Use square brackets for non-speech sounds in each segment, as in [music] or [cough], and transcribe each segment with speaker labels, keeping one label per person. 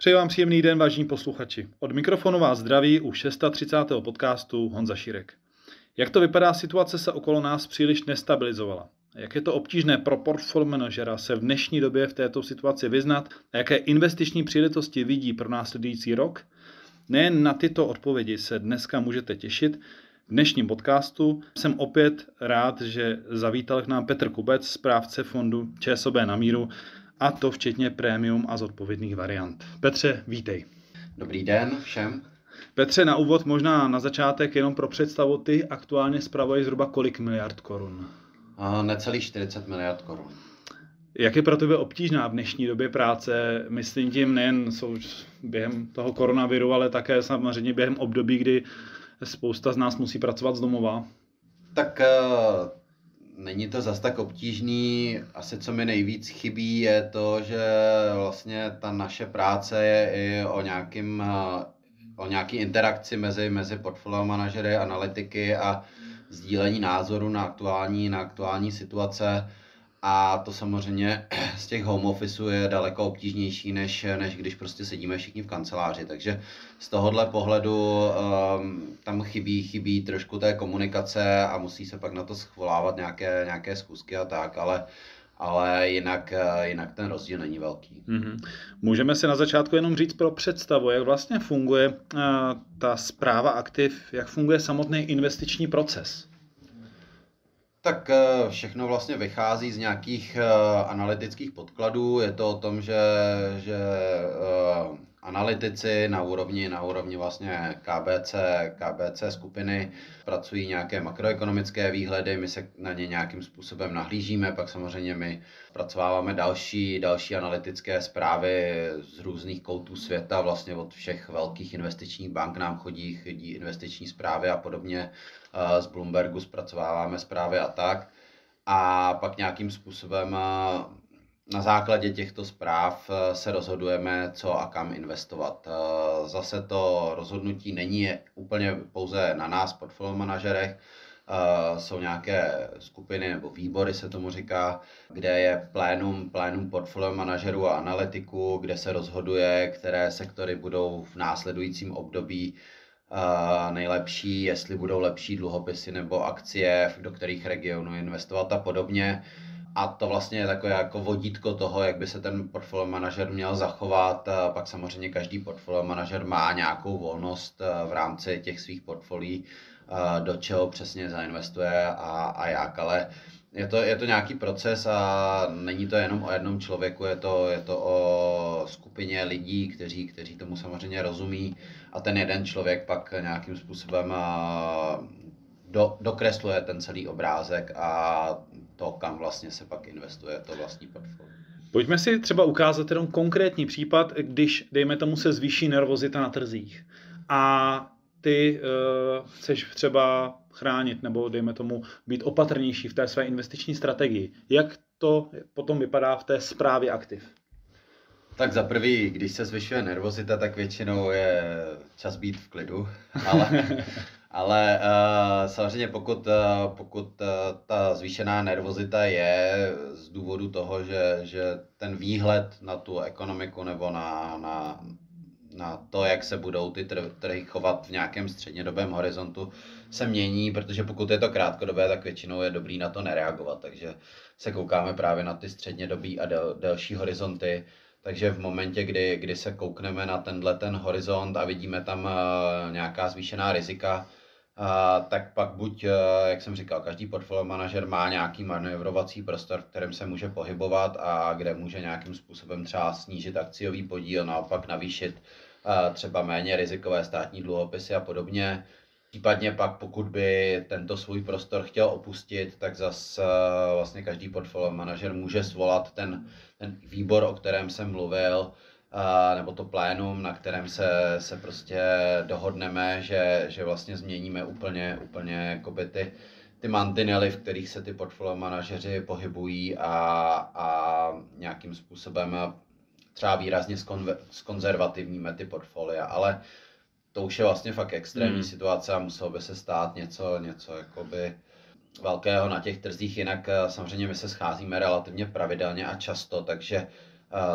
Speaker 1: Přeji vám příjemný den, vážní posluchači. Od mikrofonu vás zdraví u 630. podcastu Honza Šírek. Jak to vypadá, situace se okolo nás příliš nestabilizovala. Jak je to obtížné pro portfolio manažera se v dnešní době v této situaci vyznat a jaké investiční příležitosti vidí pro následující rok? Nejen na tyto odpovědi se dneska můžete těšit. V dnešním podcastu jsem opět rád, že zavítal k nám Petr Kubec, správce fondu ČSOB na míru, a to včetně prémium a zodpovědných variant. Petře, vítej.
Speaker 2: Dobrý den všem.
Speaker 1: Petře, na úvod možná na začátek jenom pro představu, ty aktuálně spravuješ zhruba kolik miliard korun?
Speaker 2: A necelých 40 miliard korun.
Speaker 1: Jak je pro tebe obtížná v dnešní době práce, myslím tím nejen jsou během toho koronaviru, ale také samozřejmě během období, kdy spousta z nás musí pracovat z domova?
Speaker 2: Tak Není to zas tak obtížný. Asi co mi nejvíc chybí je to, že vlastně ta naše práce je i o nějakým o nějaký interakci mezi, mezi portfolio manažery, analytiky a sdílení názoru na aktuální, na aktuální situace. A to samozřejmě [clears throat] z těch home officeů je daleko obtížnější, než, než když prostě sedíme všichni v kanceláři. Takže z tohohle pohledu um, tam chybí, chybí trošku té komunikace a musí se pak na to schvolávat nějaké, nějaké schůzky a tak, ale ale jinak, jinak ten rozdíl není velký.
Speaker 1: Mm-hmm. Můžeme si na začátku jenom říct pro představu, jak vlastně funguje uh, ta zpráva aktiv, jak funguje samotný investiční proces.
Speaker 2: Tak eh, všechno vlastně vychází z nějakých eh, analytických podkladů. Je to o tom, že, že eh, analytici na úrovni, na úrovni vlastně KBC, KBC skupiny pracují nějaké makroekonomické výhledy, my se na ně nějakým způsobem nahlížíme, pak samozřejmě my zpracováváme další, další analytické zprávy z různých koutů světa, vlastně od všech velkých investičních bank nám chodí, chodí investiční zprávy a podobně, z Bloombergu zpracováváme zprávy a tak. A pak nějakým způsobem na základě těchto zpráv eh, se rozhodujeme, co a kam investovat. Eh, zase to rozhodnutí není úplně pouze na nás, portfolio manažerech, eh, jsou nějaké skupiny nebo výbory, se tomu říká, kde je plénum, plénum portfolio manažerů a analytiků, kde se rozhoduje, které sektory budou v následujícím období nejlepší, jestli budou lepší dluhopisy nebo akcie, do kterých regionů investovat a podobně a to vlastně je takové jako vodítko toho, jak by se ten portfolio manažer měl zachovat. Pak samozřejmě každý portfolio manažer má nějakou volnost v rámci těch svých portfolií, do čeho přesně zainvestuje a, a jak, ale je to, je to nějaký proces a není to jenom o jednom člověku, je to, je to o skupině lidí, kteří, kteří tomu samozřejmě rozumí a ten jeden člověk pak nějakým způsobem do, dokresluje ten celý obrázek a to, kam vlastně se pak investuje to vlastní portfolio.
Speaker 1: Pojďme si třeba ukázat jenom konkrétní případ, když, dejme tomu, se zvýší nervozita na trzích a ty uh, chceš třeba chránit nebo, dejme tomu, být opatrnější v té své investiční strategii. Jak to potom vypadá v té správě aktiv?
Speaker 2: Tak za prvý, když se zvyšuje nervozita, tak většinou je čas být v klidu, [laughs] ale Ale uh, samozřejmě pokud, uh, pokud uh, ta zvýšená nervozita je z důvodu toho, že, že ten výhled na tu ekonomiku nebo na, na, na to, jak se budou ty trhy chovat v nějakém střednědobém horizontu, se mění, protože pokud je to krátkodobé, tak většinou je dobrý na to nereagovat. Takže se koukáme právě na ty střednědobí a del, delší horizonty. Takže v momentě, kdy, kdy se koukneme na tenhle ten horizont a vidíme tam uh, nějaká zvýšená rizika, a, tak pak buď, eh, jak jsem říkal, každý portfolio manažer má nějaký manévrovací prostor, v kterém se může pohybovat a kde může nějakým způsobem třeba snížit akciový podíl, naopak navýšit eh, třeba méně rizikové státní dluhopisy a podobně. Případně pak, pokud by tento svůj prostor chtěl opustit, tak zase vlastně každý portfolio manažer může svolat ten, ten výbor, o kterém jsem mluvil, nebo to plénum, na kterém se, se prostě dohodneme, že, že vlastně změníme úplně, úplně jakoby ty, ty mantinely, v kterých se ty portfolio manažeři pohybují a, a nějakým způsobem třeba výrazně skonzervativníme ty portfolia, ale to už je vlastně fakt extrémní hmm. situace a muselo by se stát něco, něco jakoby velkého na těch trzích, jinak samozřejmě my se scházíme relativně pravidelně a často, takže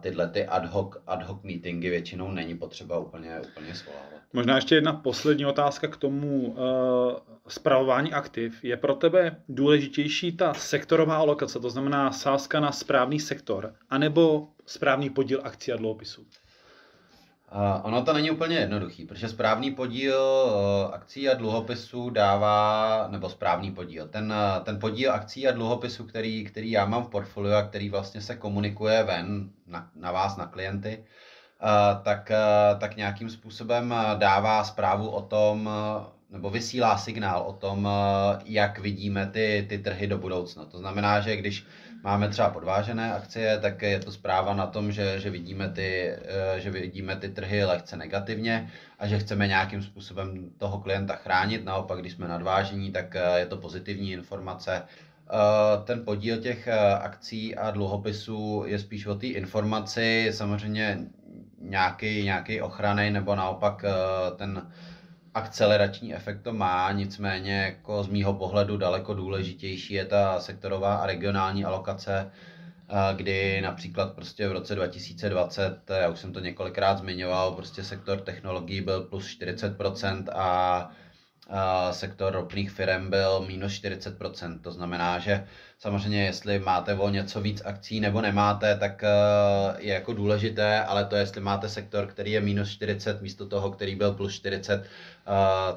Speaker 2: tyhle ty ad hoc, ad hoc meetingy většinou není potřeba úplně, úplně svolávat.
Speaker 1: Možná ještě jedna poslední otázka k tomu uh, spravování aktiv. Je pro tebe důležitější ta sektorová alokace, to znamená sázka na správný sektor, anebo správný podíl akcí a dluhopisů?
Speaker 2: Ono to není úplně jednoduchý, protože správný podíl uh, akcí a dluhopisů dává, nebo správný podíl, ten, uh, ten podíl akcí a dluhopisů, který, který já mám v portfoliu a který vlastně se komunikuje ven na, na vás, na klienty, uh, tak, tak nějakým způsobem dává zprávu o tom, nebo vysílá signál o tom, jak vidíme ty, ty trhy do budoucna. To znamená, že když máme třeba podvážené akcie, tak je to zpráva na tom, že, že, vidíme, ty, eh, že vidíme ty trhy lehce negativně a že chceme nějakým způsobem toho klienta chránit. Naopak, když jsme nadvážení, tak eh, je to pozitivní informace. Eh, ten podíl těch akcí a dluhopisů je spíš o té informaci, samozřejmě nějaký, nějaký ochrany nebo naopak ten akcelerační efekt to má, nicméně jako z mýho pohledu daleko důležitější je ta sektorová a regionální alokace, kdy například prostě v roce 2020, já už jsem to několikrát zmiňoval, prostě sektor technologií byl plus 40% a sektor ropných firm byl minus 40%. To znamená, že samozřejmě jestli máte o něco víc akcí nebo nemáte, tak eh, je jako důležité, ale to jestli máte sektor, který je minus 40 místo toho, který byl plus 40, eh,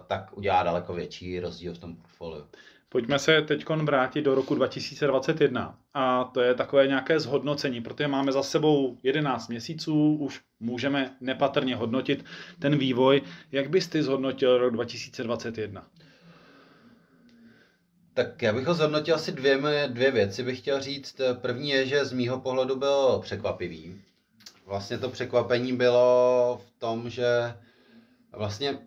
Speaker 2: tak udělá daleko větší rozdíl v tom portfoliu.
Speaker 1: Pojďme se teď vrátit do roku 2021 a to je takové nějaké zhodnocení, protože máme za sebou 11 měsíců, už můžeme nepatrně hodnotit ten vývoj. Jak bys ty zhodnotil rok 2021?
Speaker 2: Tak já bych ho zhodnotil asi dvě, dvě věci, bych chtěl říct. První je, že z mýho pohledu byl překvapivý. Vlastně to překvapení bylo v tom, že vlastně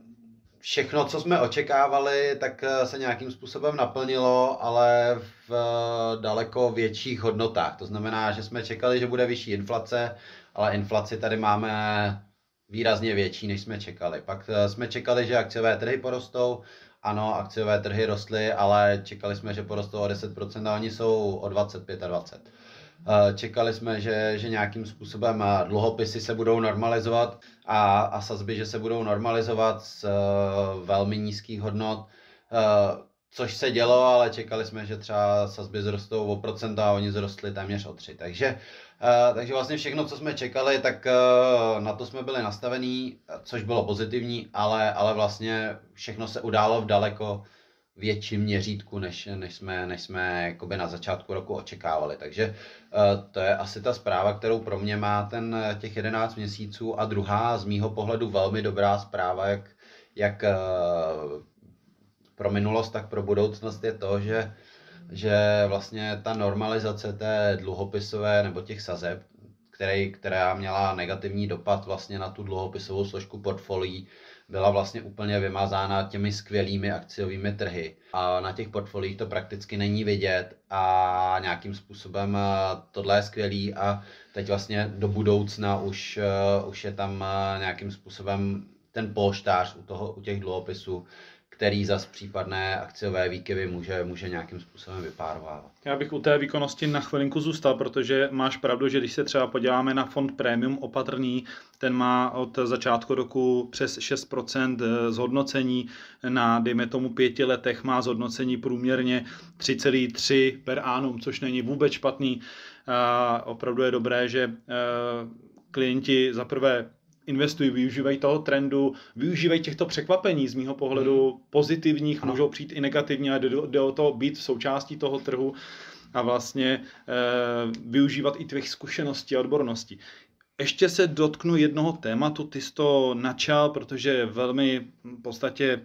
Speaker 2: všechno, co jsme očekávali, tak eh, se nějakým způsobem naplnilo, ale v eh, daleko větších hodnotách. To znamená, že jsme čekali, že bude vyšší inflace, ale inflaci tady máme výrazně větší, než jsme čekali. Pak eh, jsme čekali, že akciové trhy porostou. Ano, akciové trhy rostly, ale čekali jsme, že porostou o 10% a oni jsou o 25 a 20. Eh, čekali jsme, že, že nějakým způsobem eh, dluhopisy se budou normalizovat a, a sazby, že se budou normalizovat z uh, velmi nízkých hodnot, což se dělo, ale čekali jsme, že třeba sazby zrostou o procent a oni zrostly téměř o tři. Takže, takže vlastně všechno, co jsme čekali, tak na to jsme byli nastavení, což bylo pozitivní, ale, ale vlastně všechno se událo v daleko větším měřítku, než, než jsme, než jsme jakoby na začátku roku očekávali. Takže uh, to je asi ta zpráva, kterou pro mě má ten těch 11 měsíců. A druhá, z mýho pohledu velmi dobrá zpráva, jak, jak uh, pro minulost, tak pro budoucnost je to, že, že vlastně ta normalizace té dluhopisové nebo těch sazeb, který, která měla negativní dopad vlastně na tu dluhopisovou složku portfolií, byla vlastně úplně vymazána těmi skvělými akciovými trhy. A na těch portfoliích to prakticky není vidět a nějakým způsobem eh, tohle je skvělý a teď vlastně do budoucna už, eh, už je tam eh, nějakým způsobem ten polštář u, toho, u těch dluhopisů, který zas případné akciové výkyvy může, může nějakým způsobem vypárovávat.
Speaker 1: Já bych u té výkonnosti na chvilinku zůstal, protože máš pravdu, že když se třeba podíváme na fond Premium opatrný, ten má od začátku roku přes 6% eh, zhodnocení, na dejme tomu pěti letech má zhodnocení průměrně 3,3 per annum, což není vůbec špatný. A opravdu je dobré, že eh, klienti za prvé investují, využívají toho trendu, využívají těchto překvapení z mýho pohledu hmm. pozitivních, ano. můžou přijít i negativně, ale jde o to být v součástí toho trhu a vlastně e, využívat i tvých zkušeností a odborností. Ještě se dotknu jednoho tématu, ty jsi to načal, protože velmi v podstatě e,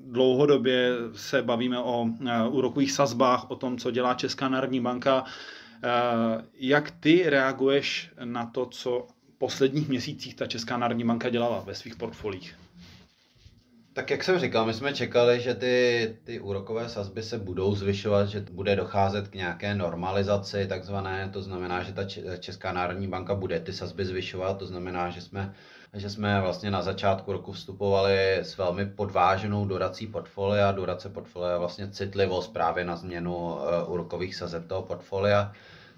Speaker 1: dlouhodobě se bavíme o e, úrokových sazbách, o tom, co dělá Česká národní banka. Jak ty reaguješ na to, co posledních měsících ta Česká národní banka dělala ve svých portfolích?
Speaker 2: Tak jak jsem říkal, my jsme čekali, že ty, ty úrokové sazby se budou zvyšovat, že bude docházet k nějaké normalizaci takzvané, to znamená, že ta Česká národní banka bude ty sazby zvyšovat, to znamená, že jsme, že jsme vlastně na začátku roku vstupovali s velmi podváženou dorací portfolia. Dorace portfolia vlastně citlivost právě na změnu uh, úrokových sazeb toho portfolia.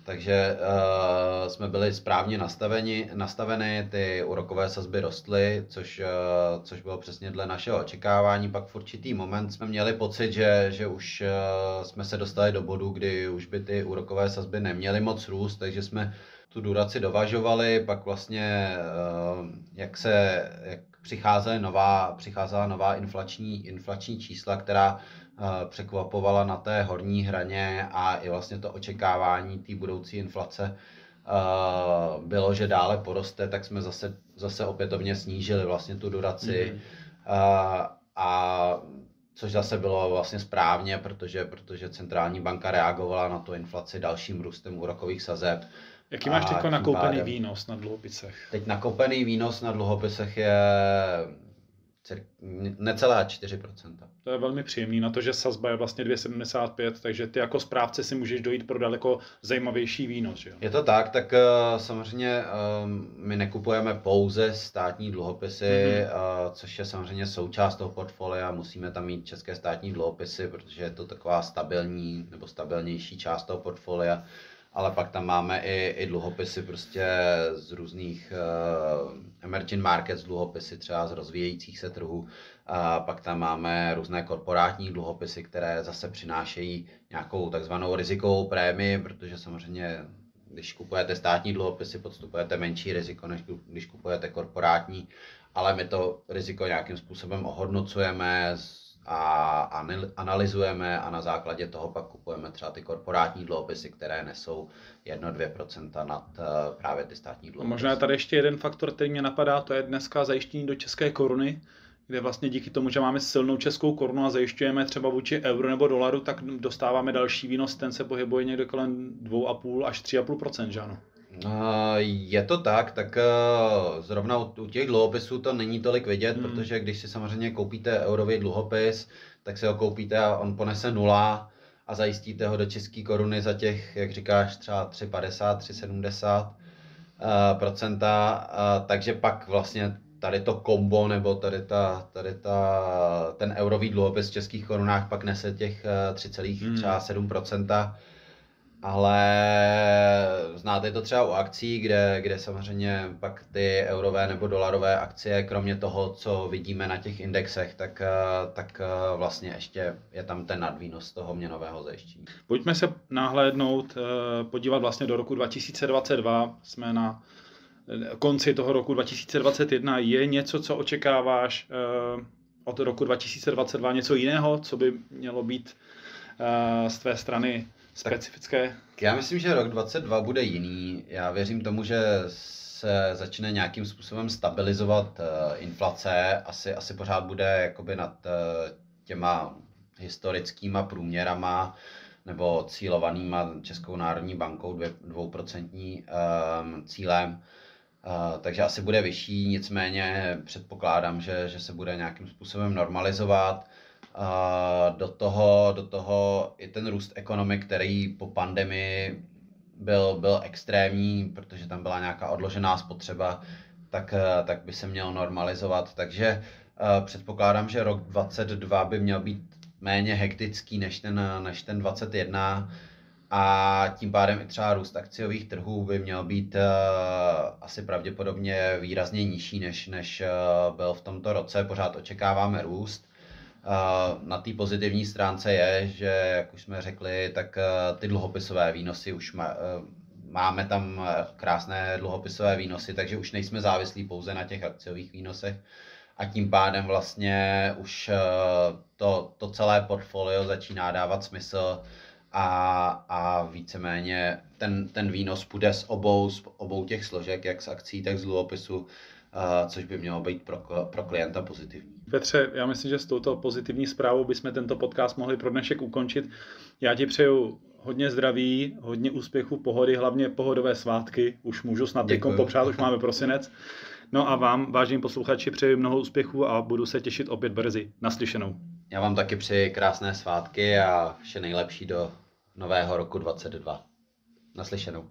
Speaker 2: Takže uh, jsme byli správně nastaveni, nastaveny, ty úrokové sazby rostly, což, uh, což bylo přesně dle našeho očekávání. Pak v určitý moment jsme měli pocit, že, že už uh, jsme se dostali do bodu, kdy už by ty úrokové sazby neměly moc růst, takže jsme tu duraci dovažovali, pak vlastně, uh, jak se, jak přicházela nová, přicházela nová inflační, inflační čísla, která Eh, překvapovala na té horní hraně a i vlastně to očekávání té budoucí inflace eh, bylo, že dále poroste, tak jsme zase, zase opětovně snížili vlastně tu duraci. Mm-hmm. A což zase bylo vlastně správně, protože, protože centrální banka reagovala na tu inflaci dalším růstem úrokových sazeb.
Speaker 1: Jaký máš teď nakoupený pádem, výnos na dluhopisech?
Speaker 2: Teď nakoupený výnos na dluhopisech je necelá 4%.
Speaker 1: To je velmi příjemný na to, že sazba je vlastně 2,75, takže ty jako správce si můžeš dojít pro daleko zajímavější výnos. Že?
Speaker 2: Je to tak, tak uh, samozřejmě uh, my nekupujeme pouze státní dluhopisy, mm-hmm. což je samozřejmě součást toho portfolia, musíme tam mít české státní dluhopisy, protože je to taková stabilní nebo stabilnější část toho portfolia ale pak tam máme i, i dluhopisy prostě z různých uh, emerging markets dluhopisy, třeba z rozvíjejících se trhů. A pak tam máme různé korporátní dluhopisy, které zase přinášejí nějakou takzvanou rizikovou prémii, protože samozřejmě když kupujete státní dluhopisy, podstupujete menší riziko, než když kupujete korporátní, ale my to riziko nějakým způsobem ohodnocujeme, a analyzujeme a na základě toho pak kupujeme třeba ty korporátní dluhopisy, které nesou 1-2% nad eh, právě ty státní dluhopisy.
Speaker 1: A možná je tady ještě jeden faktor, který mě napadá, to je dneska zajištění do české koruny, kde vlastně díky tomu, že máme silnou českou korunu a zajišťujeme třeba vůči euro nebo dolaru, tak dostáváme další výnos, ten se pohybuje někde kolem 2,5 až 3,5%, že ano?
Speaker 2: Je to tak, tak eh, zrovna u těch dluhopisů to není tolik vidět, hmm. protože když si samozřejmě koupíte eurový dluhopis, tak si ho koupíte a on ponese nula a zajistíte ho do české koruny za těch, jak říkáš, třeba 3,50, 3,70 eh, procenta, takže pak vlastně tady to kombo nebo tady, ta, tady ta, ten eurový dluhopis v českých korunách pak nese těch 3,7 hmm. Ale znáte to třeba u akcí, kde, kde samozřejmě pak ty eurové nebo dolarové akcie, kromě toho, co vidíme na těch indexech, tak, eh, tak eh, vlastně ještě je tam ten nadvýnos toho měnového zajištění.
Speaker 1: Pojďme se nahlédnout, eh, podívat vlastně do roku 2022. Jsme na konci toho roku 2021. Je něco, co očekáváš od roku 2022, něco jiného, co by mělo být z tvé strany specifické?
Speaker 2: Tak já myslím, že rok 22 bude jiný. Já věřím tomu, že se začne nějakým způsobem stabilizovat uh, inflace. Asi, asi pořád bude jakoby nad uh, těma historickýma průměrama nebo cílovanýma Českou národní bankou dvouprocentní um, cílem. Uh, takže asi bude vyšší, nicméně předpokládám, že, že se bude nějakým způsobem normalizovat. A do toho, do toho i ten růst ekonomik, který po pandemii byl, byl extrémní, protože tam byla nějaká odložená spotřeba, tak, tak by se měl normalizovat. Takže uh, předpokládám, že rok 2022 by měl být méně hektický než ten, než ten 21 a tím pádem i třeba růst akciových trhů by měl být uh, asi pravděpodobně výrazně nižší, než, než uh, byl v tomto roce. Pořád očekáváme růst, na té pozitivní stránce je, že, jak už jsme řekli, tak eh, ty dluhopisové výnosy už má, eh, máme tam eh, krásné dluhopisové výnosy, takže už nejsme závislí pouze na těch akciových výnosech a tím pádem vlastně už to, to celé portfolio začíná dávat smysl a, a víceméně ten, ten výnos půjde z obou, z obou těch složek, jak z akcí, tak z dluhopisu, což by mělo být pro, pro klienta pozitivní.
Speaker 1: Petře, já myslím, že s touto pozitivní zprávou bychom tento podcast mohli pro dnešek ukončit. Já ti přeju hodně zdraví, hodně úspěchu, pohody, hlavně pohodové svátky. Už můžu snad teďkom popřát, už máme prosinec. No a vám, vážení posluchači, přeji mnoho úspěchů a budu se těšit opět brzy. Naslyšenou.
Speaker 2: Já vám taky přeji krásné svátky a vše nejlepší do nového roku 22. Naslyšenou.